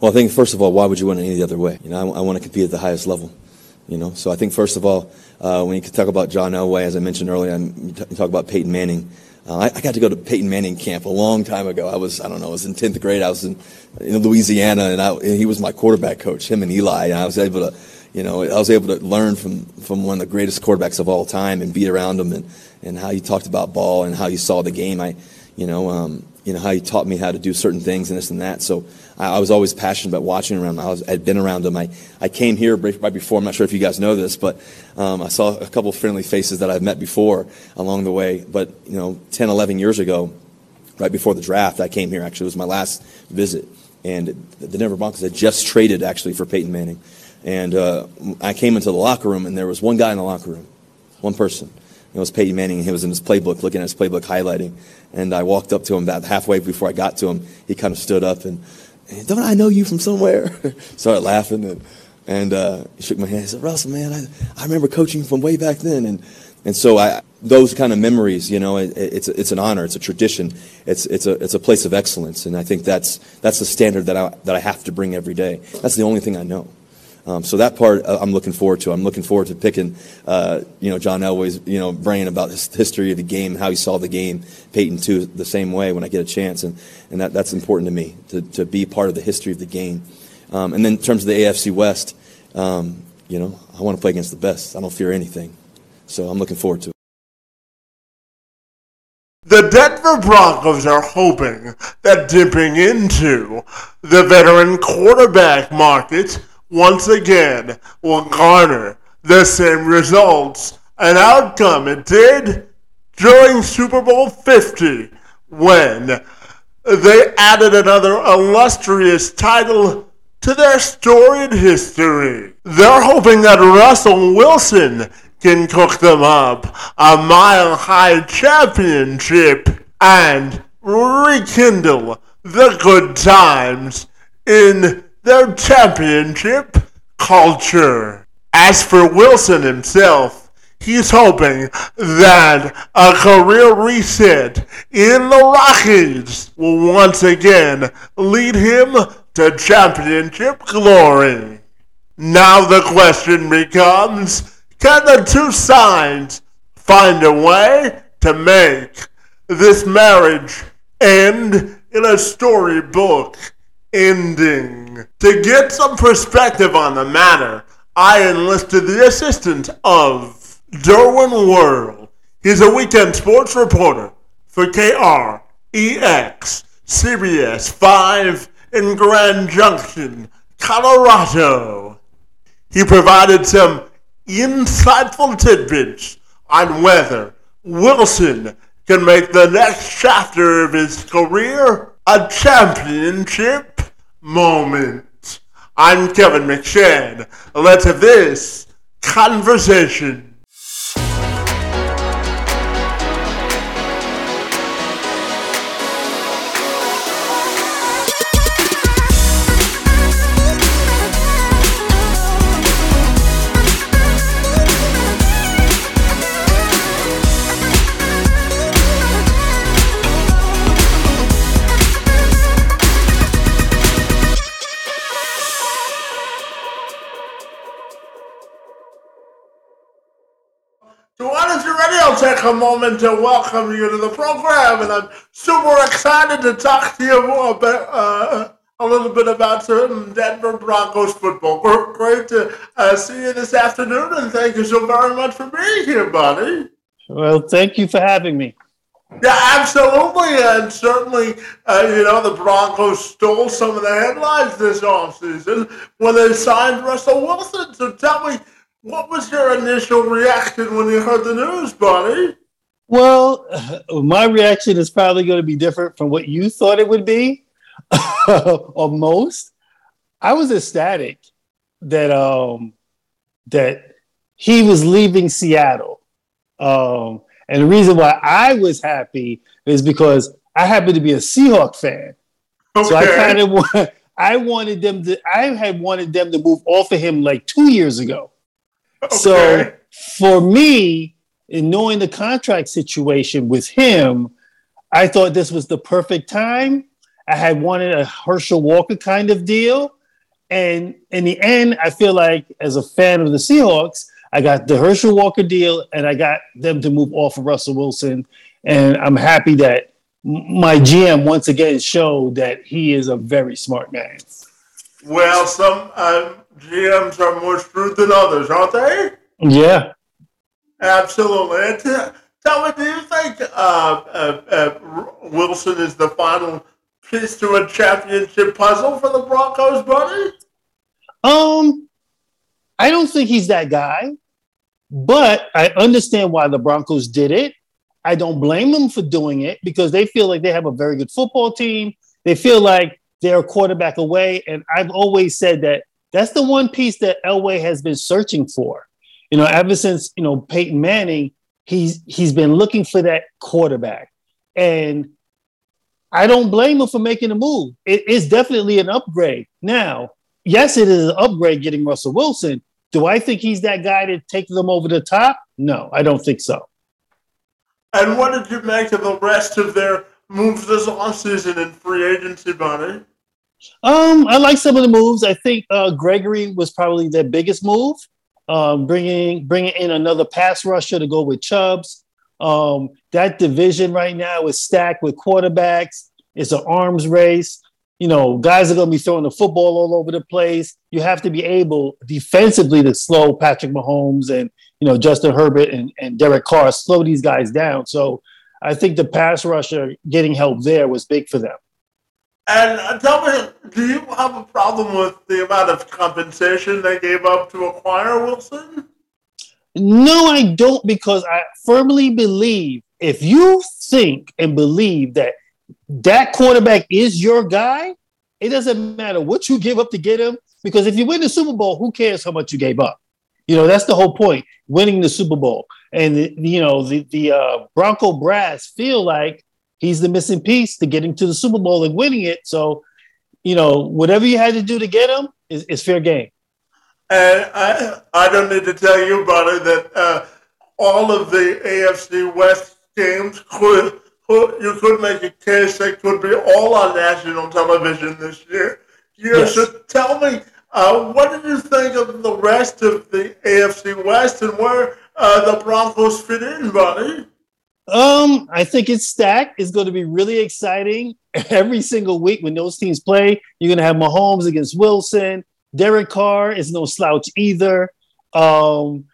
Well, I think first of all, why would you want it any other way? You know, I, I want to compete at the highest level. You know, so I think first of all, uh, when you talk about John Elway, as I mentioned earlier, you talk about Peyton Manning. Uh, I, I, got to go to Peyton Manning camp a long time ago. I was, I don't know, I was in 10th grade. I was in, in Louisiana, and, I, and he was my quarterback coach, him and Eli. And I was able to, you know, I was able to learn from, from one of the greatest quarterbacks of all time and be around him and, and how he talked about ball and how he saw the game. I, you know, um, you know, how he taught me how to do certain things and this and that. So I, I was always passionate about watching around. I was, I'd been around him. I, I came here right before. I'm not sure if you guys know this, but um, I saw a couple of friendly faces that I've met before along the way. But, you know, 10, 11 years ago, right before the draft, I came here. Actually, it was my last visit. And the Denver Broncos had just traded, actually, for Peyton Manning. And uh, I came into the locker room, and there was one guy in the locker room, one person. It was Peyton Manning. And he was in his playbook, looking at his playbook, highlighting. And I walked up to him about halfway before I got to him. He kind of stood up and, don't I know you from somewhere? Started laughing and, and uh, he shook my hand. He said, Russell, man, I, I remember coaching from way back then. And, and so I, those kind of memories, you know, it, it's, it's an honor, it's a tradition, it's, it's, a, it's a place of excellence. And I think that's, that's the standard that I, that I have to bring every day. That's the only thing I know. Um, so that part uh, I'm looking forward to. I'm looking forward to picking, uh, you know, John Elway's, you know, brain about his history of the game, how he saw the game. Peyton too, the same way when I get a chance, and and that, that's important to me to to be part of the history of the game. Um, and then in terms of the AFC West, um, you know, I want to play against the best. I don't fear anything, so I'm looking forward to it. The Denver Broncos are hoping that dipping into the veteran quarterback market once again will garner the same results and outcome it did during Super Bowl 50 when they added another illustrious title to their storied history. They're hoping that Russell Wilson can cook them up a mile high championship and rekindle the good times in their championship culture. As for Wilson himself, he's hoping that a career reset in the Rockies will once again lead him to championship glory. Now the question becomes can the two sides find a way to make this marriage end in a storybook ending. To get some perspective on the matter, I enlisted the assistance of Derwin Worrell. He's a weekend sports reporter for KREX, CBS 5 in Grand Junction, Colorado. He provided some insightful tidbits on whether Wilson can make the next chapter of his career a championship moment. I'm Kevin McShane. Let's have this conversation. Take a moment to welcome you to the program, and I'm super excited to talk to you about uh, a little bit about some Denver Broncos football. Great to uh, see you this afternoon, and thank you so very much for being here, buddy. Well, thank you for having me. Yeah, absolutely, and certainly, uh, you know, the Broncos stole some of the headlines this offseason when they signed Russell Wilson. So tell me what was your initial reaction when you heard the news, Bonnie? Well, my reaction is probably going to be different from what you thought it would be, or most. I was ecstatic that um that he was leaving Seattle. Um, and the reason why I was happy is because I happen to be a Seahawk fan. Okay. So I kind of want I wanted them to I had wanted them to move off of him like two years ago. Okay. So for me, in knowing the contract situation with him, I thought this was the perfect time. I had wanted a Herschel Walker kind of deal. And in the end, I feel like as a fan of the Seahawks, I got the Herschel Walker deal and I got them to move off of Russell Wilson. And I'm happy that my GM once again showed that he is a very smart man. Well, some uh, GMs are more shrewd than others, aren't they? Yeah. Absolutely. And t- tell me, do you think uh, uh, uh, Wilson is the final piece to a championship puzzle for the Broncos, buddy? Um, I don't think he's that guy, but I understand why the Broncos did it. I don't blame them for doing it because they feel like they have a very good football team. They feel like they're a quarterback away. And I've always said that that's the one piece that Elway has been searching for. You know, ever since, you know, Peyton Manning, he's he's been looking for that quarterback. And I don't blame him for making a move. It is definitely an upgrade. Now, yes, it is an upgrade getting Russell Wilson. Do I think he's that guy to take them over the top? No, I don't think so. And what did you make of the rest of their moves this offseason in free agency, Bonnie? Um, I like some of the moves. I think uh, Gregory was probably their biggest move. Um, bringing bringing in another pass rusher to go with Chubbs. Um, that division right now is stacked with quarterbacks. It's an arms race. You know, guys are going to be throwing the football all over the place. You have to be able defensively to slow Patrick Mahomes and you know Justin Herbert and, and Derek Carr, slow these guys down. So I think the pass rusher getting help there was big for them. And uh, tell me, do you have a problem with the amount of compensation they gave up to acquire Wilson? No, I don't, because I firmly believe if you think and believe that that quarterback is your guy, it doesn't matter what you give up to get him. Because if you win the Super Bowl, who cares how much you gave up? You know, that's the whole point winning the Super Bowl. And, you know, the, the uh, Bronco brass feel like he's the missing piece to getting to the Super Bowl and winning it. So, you know, whatever you had to do to get him is, is fair game. And I, I don't need to tell you, buddy, that uh, all of the AFC West games could, could you could make a case they could be all on national television this year. yes. So tell me, uh, what did you think of the rest of the AFC West and where uh, the Broncos fit in, buddy? Um, I think it's stacked. It's going to be really exciting every single week when those teams play. You're going to have Mahomes against Wilson. Derek Carr is no slouch either. Um,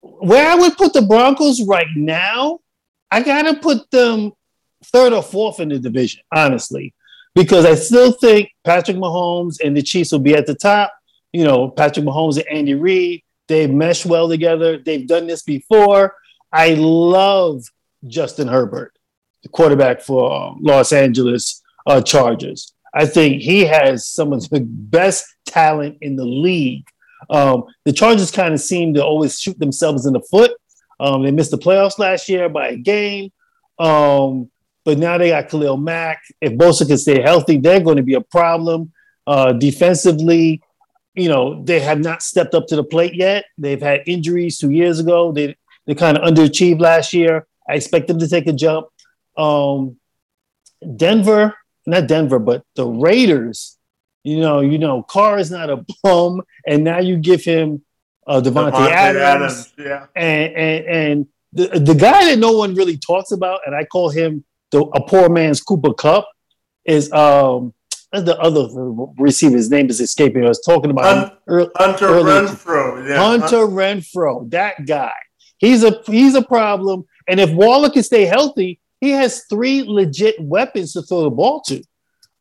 where I would put the Broncos right now, I gotta put them third or fourth in the division, honestly, because I still think Patrick Mahomes and the Chiefs will be at the top. You know, Patrick Mahomes and Andy Reid, they mesh well together. They've done this before. I love Justin Herbert, the quarterback for Los Angeles uh, Chargers. I think he has some of the best talent in the league. Um, the Chargers kind of seem to always shoot themselves in the foot. Um, they missed the playoffs last year by a game. Um, but now they got Khalil Mack. If Bosa can stay healthy, they're going to be a problem. Uh, defensively, you know, they have not stepped up to the plate yet. They've had injuries two years ago. They they kind of underachieved last year. I expect them to take a jump. Um, Denver, not Denver, but the Raiders. You know, you know, Carr is not a bum, and now you give him uh, Davante, Davante Adams, Adams, yeah, and and and the the guy that no one really talks about, and I call him the, a poor man's Cooper Kupp, is um the other receiver. His name is escaping. I was talking about Hunter, early, Hunter Renfrow. Yeah. Hunter Renfrow, that guy. He's a he's a problem. And if Waller can stay healthy, he has three legit weapons to throw the ball to.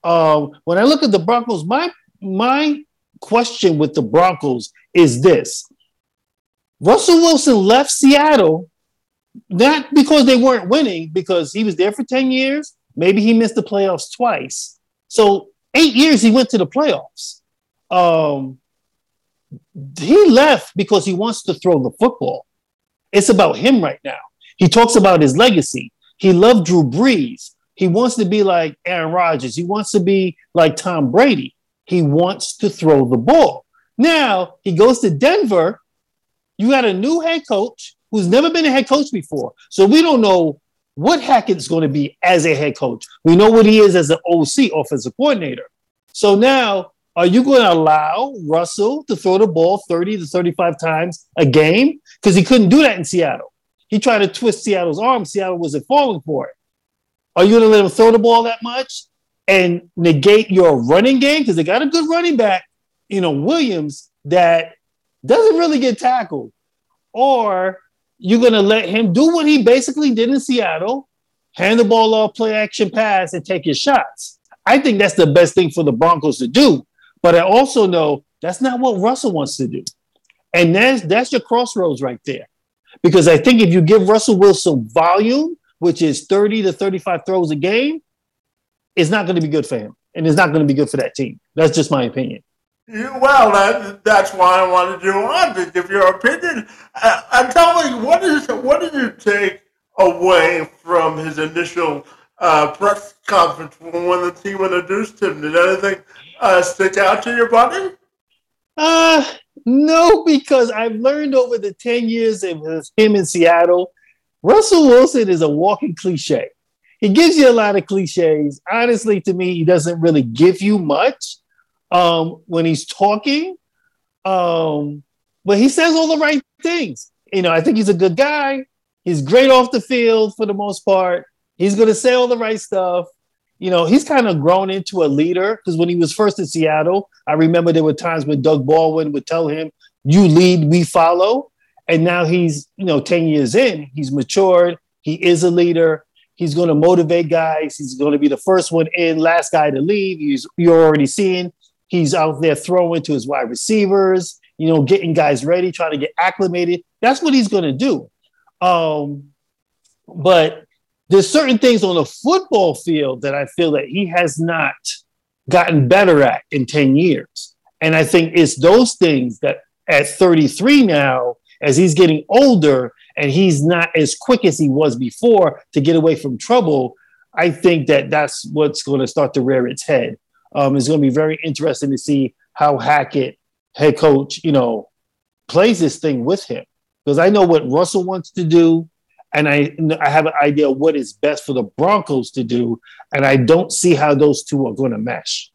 Um, when I look at the Broncos, my my question with the Broncos is this: Russell Wilson left Seattle not because they weren't winning, because he was there for ten years. Maybe he missed the playoffs twice. So eight years he went to the playoffs. Um, he left because he wants to throw the football. It's about him right now. He talks about his legacy. He loved Drew Brees. He wants to be like Aaron Rodgers. He wants to be like Tom Brady. He wants to throw the ball. Now he goes to Denver. You got a new head coach who's never been a head coach before. So we don't know what Hackett's going to be as a head coach. We know what he is as an OC, offensive coordinator. So now, are you going to allow Russell to throw the ball 30 to 35 times a game? Because he couldn't do that in Seattle. He tried to twist Seattle's arm. Seattle wasn't falling for it. Are you going to let him throw the ball that much and negate your running game? Because they got a good running back, you know, Williams, that doesn't really get tackled. Or you're going to let him do what he basically did in Seattle hand the ball off, play action pass, and take his shots. I think that's the best thing for the Broncos to do. But I also know that's not what Russell wants to do. And that's, that's your crossroads right there. Because I think if you give Russell Wilson volume, which is 30 to 35 throws a game, it's not going to be good for him. And it's not going to be good for that team. That's just my opinion. You, well, that, that's why I wanted you on to give your opinion. I'm telling you, what is what did you take away from his initial uh, press conference when the team introduced him? Did anything uh, stick out to your body? Uh, no, because I've learned over the 10 years of him in Seattle, Russell Wilson is a walking cliche. He gives you a lot of cliches. Honestly, to me, he doesn't really give you much um, when he's talking. Um, but he says all the right things. You know, I think he's a good guy. He's great off the field for the most part. He's going to say all the right stuff you know, he's kind of grown into a leader because when he was first in Seattle, I remember there were times when Doug Baldwin would tell him, You lead, we follow. And now he's, you know, 10 years in, he's matured. He is a leader. He's going to motivate guys. He's going to be the first one in, last guy to leave. He's, you're already seeing he's out there throwing to his wide receivers, you know, getting guys ready, trying to get acclimated. That's what he's going to do. Um, but there's certain things on the football field that I feel that he has not gotten better at in 10 years. And I think it's those things that at 33 now, as he's getting older and he's not as quick as he was before to get away from trouble, I think that that's what's going to start to rear its head. Um, it's going to be very interesting to see how Hackett, head coach, you know, plays this thing with him. Because I know what Russell wants to do and I I have an idea what is best for the Broncos to do, and I don't see how those two are going to mesh.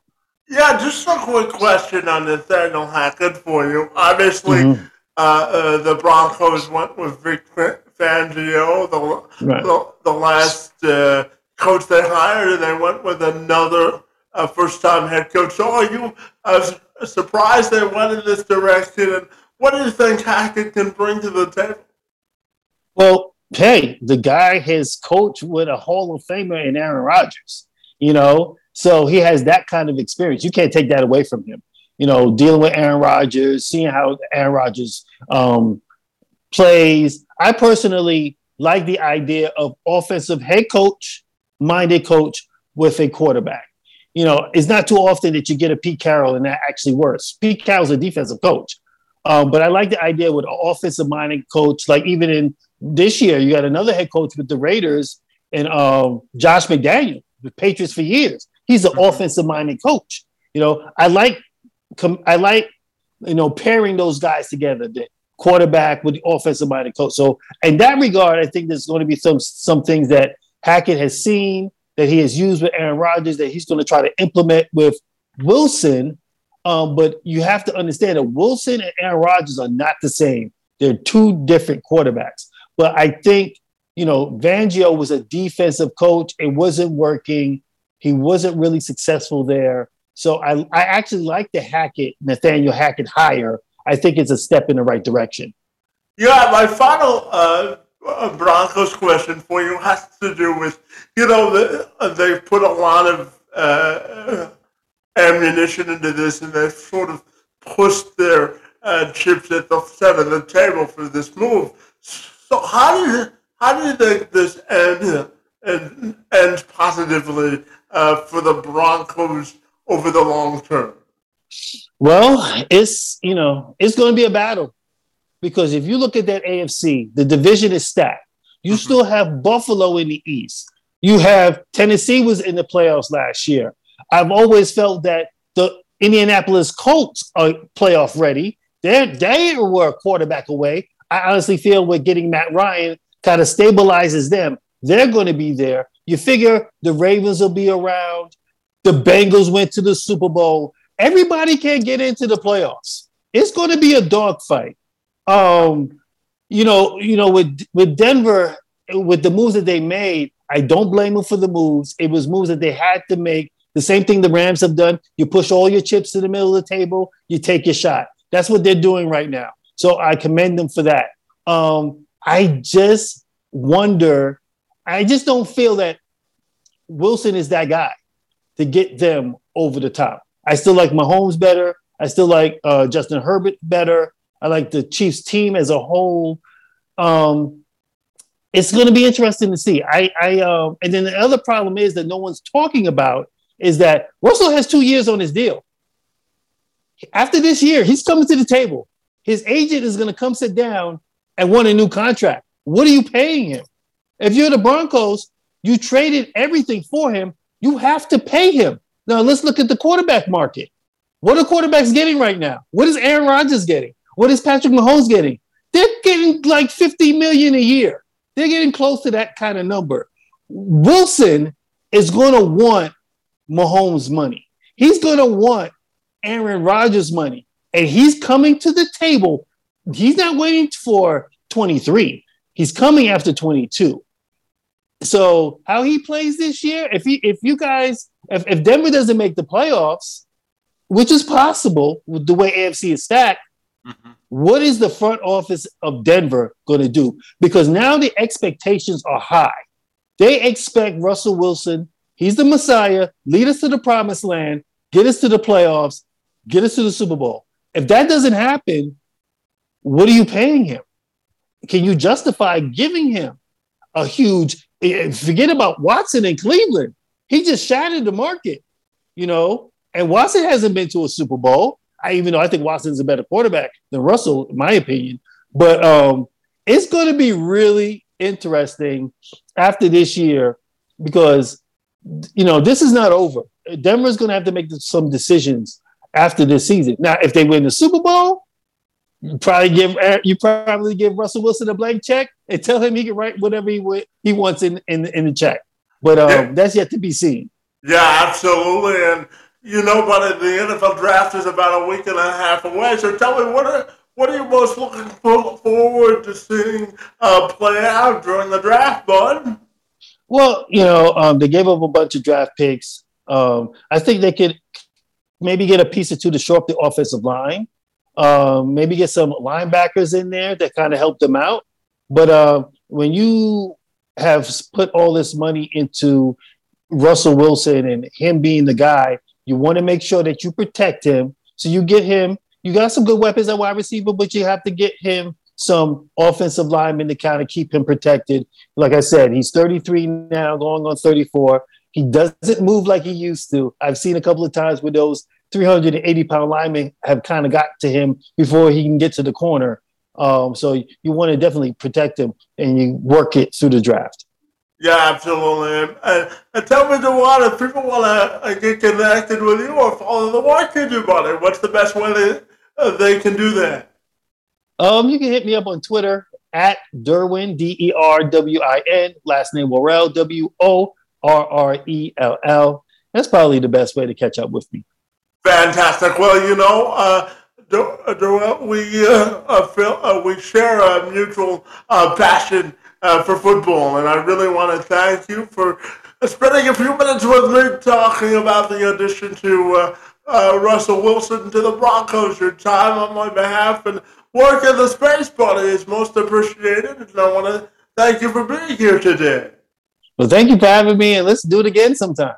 Yeah, just a quick question on Nathaniel Hackett for you. Obviously, mm-hmm. uh, uh, the Broncos went with Vic Fangio, the right. the, the, last uh, coach they hired, and they went with another uh, first-time head coach. So, are you uh, surprised they went in this direction? And what do you think Hackett can bring to the table? Well, hey, the guy has coached with a Hall of Famer in Aaron Rodgers, you know, so he has that kind of experience. You can't take that away from him. You know, dealing with Aaron Rodgers, seeing how Aaron Rodgers um, plays. I personally like the idea of offensive head coach, minded coach with a quarterback. You know, it's not too often that you get a Pete Carroll and that actually works. Pete Carroll's a defensive coach. Um, but I like the idea with an offensive minded coach, like even in this year, you got another head coach with the Raiders and um, Josh McDaniel, the Patriots for years. He's an mm-hmm. offensive minded coach. You know, I like, I like, you know, pairing those guys together, the quarterback with the offensive minded coach. So, in that regard, I think there's going to be some some things that Hackett has seen that he has used with Aaron Rodgers that he's going to try to implement with Wilson. Um, but you have to understand that Wilson and Aaron Rodgers are not the same. They're two different quarterbacks. But I think, you know, Fangio was a defensive coach. It wasn't working. He wasn't really successful there. So I, I actually like the Hackett, Nathaniel Hackett hire. I think it's a step in the right direction. Yeah, my final uh, Broncos question for you has to do with, you know, the, they've put a lot of uh, ammunition into this and they've sort of pushed their uh, chips at the center of the table for this move. So how do you how do you think this end and ends positively uh, for the Broncos over the long term? Well, it's you know it's going to be a battle because if you look at that AFC, the division is stacked. You mm-hmm. still have Buffalo in the East. You have Tennessee was in the playoffs last year. I've always felt that the Indianapolis Colts are playoff ready. They they were a quarterback away. I honestly feel with getting Matt Ryan kind of stabilizes them. They're going to be there. You figure the Ravens will be around. The Bengals went to the Super Bowl. Everybody can get into the playoffs. It's going to be a dogfight. Um, you know, you know, with with Denver, with the moves that they made, I don't blame them for the moves. It was moves that they had to make. The same thing the Rams have done. You push all your chips to the middle of the table, you take your shot. That's what they're doing right now. So I commend them for that. Um, I just wonder, I just don't feel that Wilson is that guy to get them over the top. I still like Mahomes better. I still like uh, Justin Herbert better. I like the Chiefs team as a whole. Um, it's going to be interesting to see. I, I, uh, and then the other problem is that no one's talking about is that Russell has two years on his deal. After this year, he's coming to the table. His agent is going to come sit down and want a new contract. What are you paying him? If you're the Broncos, you traded everything for him. You have to pay him. Now let's look at the quarterback market. What are quarterbacks getting right now? What is Aaron Rodgers getting? What is Patrick Mahomes getting? They're getting like 50 million a year. They're getting close to that kind of number. Wilson is going to want Mahomes money. He's going to want Aaron Rodgers money. And he's coming to the table. He's not waiting for 23. He's coming after 22. So how he plays this year, if he if you guys if, if Denver doesn't make the playoffs, which is possible with the way AFC is stacked, mm-hmm. what is the front office of Denver going to do? Because now the expectations are high. They expect Russell Wilson, he's the Messiah, lead us to the promised land, get us to the playoffs, get us to the Super Bowl. If that doesn't happen, what are you paying him? Can you justify giving him a huge eh, forget about Watson in Cleveland? He just shattered the market, you know, and Watson hasn't been to a Super Bowl. I even though I think Watson's a better quarterback than Russell, in my opinion. But um, it's going to be really interesting after this year because you know this is not over. Denver's going to have to make some decisions after this season. Now, if they win the Super Bowl, you probably give you probably give Russell Wilson a blank check and tell him he can write whatever he he wants in in, in the check. But um, yeah. that's yet to be seen. Yeah, absolutely. And you know, but the NFL draft is about a week and a half away. So tell me, what are what are you most looking forward to seeing uh, play out during the draft, bud? Well, you know, um, they gave up a bunch of draft picks. Um, I think they could maybe get a piece or two to shore up the offensive line. Um, maybe get some linebackers in there that kind of help them out. But uh, when you have put all this money into Russell Wilson and him being the guy, you want to make sure that you protect him. So you get him, you got some good weapons at wide receiver, but you have to get him some offensive linemen to kind of keep him protected. Like I said, he's 33 now, going on 34. He doesn't move like he used to. I've seen a couple of times where those 380 pound linemen have kind of got to him before he can get to the corner. Um, so you want to definitely protect him and you work it through the draft. Yeah, absolutely. And, and tell me, Derwin, if people want to uh, get connected with you or follow the work you do, buddy, what's the best way they, uh, they can do that? Um, you can hit me up on Twitter at Derwin, D E R W I N, last name Worrell, W O R R E L L. That's probably the best way to catch up with me. Fantastic. Well, you know, uh, we uh, feel, uh, we share a mutual uh, passion uh, for football, and I really want to thank you for spending a few minutes with me talking about the addition to uh, Russell Wilson to the Broncos. Your time on my behalf and work in the space, buddy, is most appreciated, and I want to thank you for being here today. Well, thank you for having me, and let's do it again sometime.